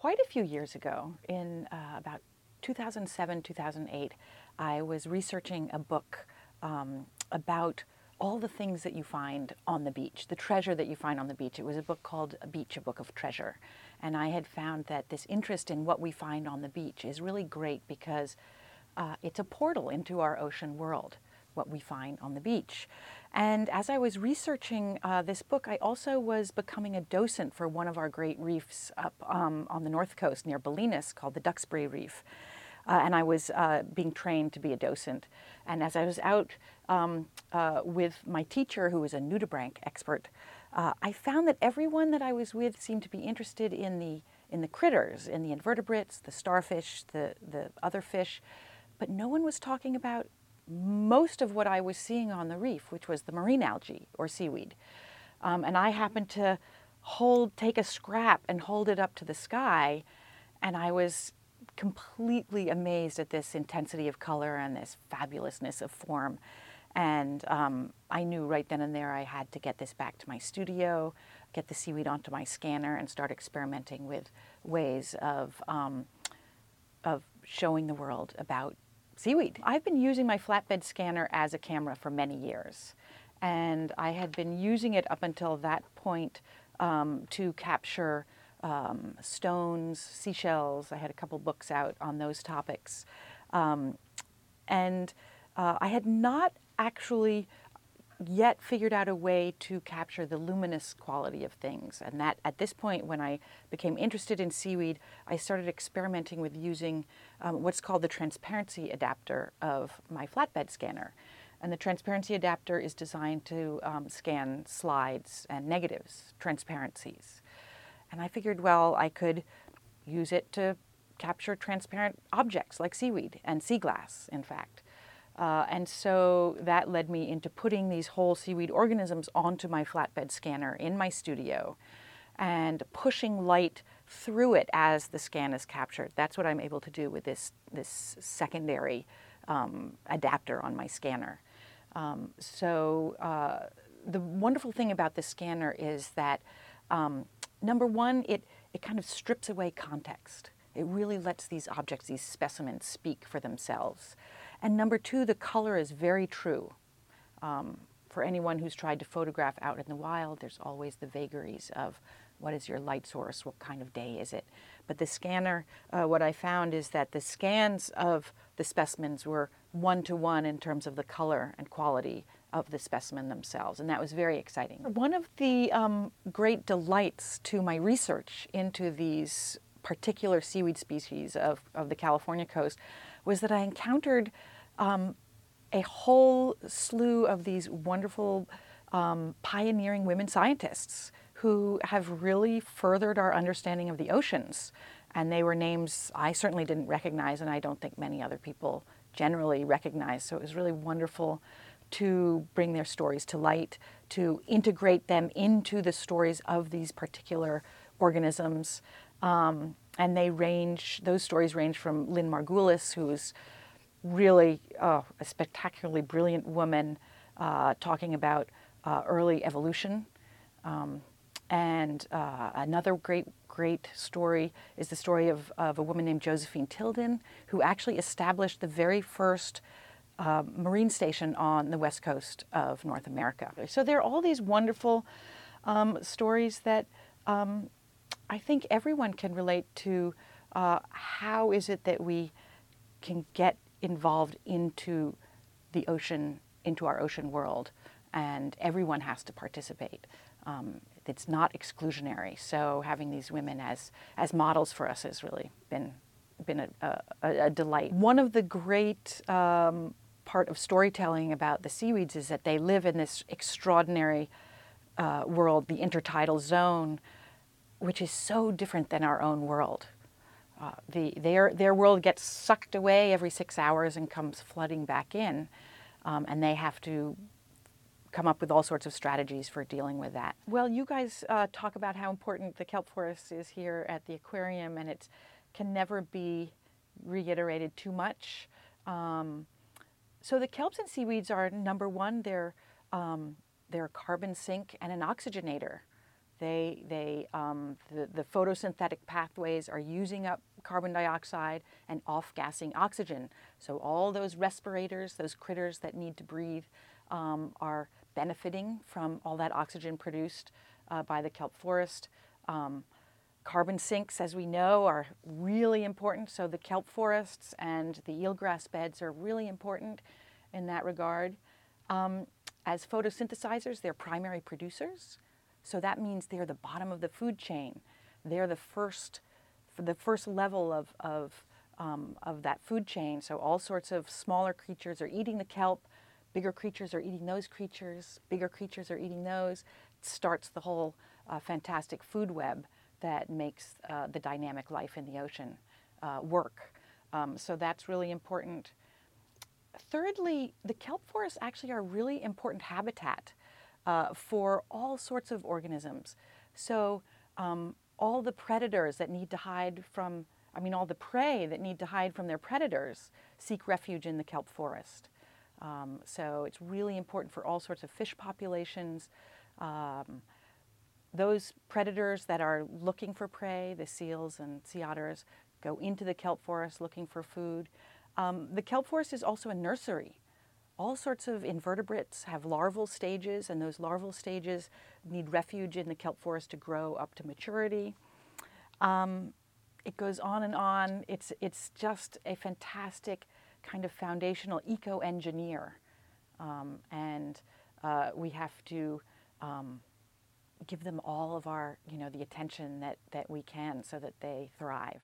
quite a few years ago, in uh, about 2007, 2008, I was researching a book um, about all the things that you find on the beach, the treasure that you find on the beach. It was a book called A Beach, a Book of Treasure. And I had found that this interest in what we find on the beach is really great because uh, it's a portal into our ocean world, what we find on the beach. And as I was researching uh, this book, I also was becoming a docent for one of our great reefs up um, on the north coast near Bolinas called the Duxbury Reef. Uh, and I was uh, being trained to be a docent. And as I was out um, uh, with my teacher, who was a nudibranch expert, uh, I found that everyone that I was with seemed to be interested in the in the critters, in the invertebrates, the starfish, the the other fish, but no one was talking about most of what I was seeing on the reef, which was the marine algae or seaweed. Um, and I happened to hold, take a scrap and hold it up to the sky, and I was completely amazed at this intensity of color and this fabulousness of form. And um, I knew right then and there I had to get this back to my studio, get the seaweed onto my scanner, and start experimenting with ways of, um, of showing the world about seaweed. I've been using my flatbed scanner as a camera for many years, and I had been using it up until that point um, to capture um, stones, seashells. I had a couple books out on those topics. Um, and uh, I had not actually yet figured out a way to capture the luminous quality of things. And that at this point, when I became interested in seaweed, I started experimenting with using um, what's called the transparency adapter of my flatbed scanner. And the transparency adapter is designed to um, scan slides and negatives, transparencies. And I figured, well, I could use it to capture transparent objects like seaweed and sea glass, in fact. Uh, and so that led me into putting these whole seaweed organisms onto my flatbed scanner in my studio and pushing light through it as the scan is captured. That's what I'm able to do with this, this secondary um, adapter on my scanner. Um, so uh, the wonderful thing about the scanner is that um, number one, it, it kind of strips away context. It really lets these objects, these specimens, speak for themselves. And number two, the color is very true. Um, for anyone who's tried to photograph out in the wild, there's always the vagaries of what is your light source, what kind of day is it. But the scanner, uh, what I found is that the scans of the specimens were one to one in terms of the color and quality of the specimen themselves, and that was very exciting. One of the um, great delights to my research into these particular seaweed species of, of the California coast was that I encountered um, a whole slew of these wonderful um, pioneering women scientists who have really furthered our understanding of the oceans. And they were names I certainly didn't recognize, and I don't think many other people generally recognize. So it was really wonderful to bring their stories to light, to integrate them into the stories of these particular organisms. Um, and they range, those stories range from Lynn Margulis, who's really uh, a spectacularly brilliant woman uh, talking about uh, early evolution. Um, and uh, another great, great story is the story of, of a woman named Josephine Tilden, who actually established the very first uh, marine station on the west coast of North America. So there are all these wonderful um, stories that um, I think everyone can relate to. Uh, how is it that we can get involved into the ocean, into our ocean world, and everyone has to participate. Um, it's not exclusionary. So having these women as as models for us has really been been a, a, a delight. One of the great um, part of storytelling about the seaweeds is that they live in this extraordinary uh, world, the intertidal zone, which is so different than our own world. Uh, the, their, their world gets sucked away every six hours and comes flooding back in, um, and they have to come up with all sorts of strategies for dealing with that. Well, you guys uh, talk about how important the kelp forest is here at the aquarium, and it can never be reiterated too much. Um, so the kelps and seaweeds are number one, they're, um, they're a carbon sink and an oxygenator. They, they, um, the, the photosynthetic pathways are using up carbon dioxide and off-gassing oxygen. So all those respirators, those critters that need to breathe, um, are benefiting from all that oxygen produced uh, by the kelp forest. Um, carbon sinks, as we know, are really important. So the kelp forests and the eelgrass beds are really important in that regard. Um, as photosynthesizers, they're primary producers. So that means they're the bottom of the food chain. They're the first, the first level of, of, um, of that food chain. So all sorts of smaller creatures are eating the kelp. Bigger creatures are eating those creatures. Bigger creatures are eating those. It starts the whole uh, fantastic food web that makes uh, the dynamic life in the ocean uh, work. Um, so that's really important. Thirdly, the kelp forests actually are a really important habitat uh, for all sorts of organisms. So um, all the predators that need to hide from, I mean, all the prey that need to hide from their predators seek refuge in the kelp forest. Um, so it's really important for all sorts of fish populations. Um, those predators that are looking for prey, the seals and sea otters, go into the kelp forest looking for food. Um, the kelp forest is also a nursery. All sorts of invertebrates have larval stages, and those larval stages need refuge in the kelp forest to grow up to maturity. Um, it goes on and on. It's, it's just a fantastic kind of foundational eco engineer. Um, and uh, we have to um, give them all of our, you know, the attention that, that we can so that they thrive.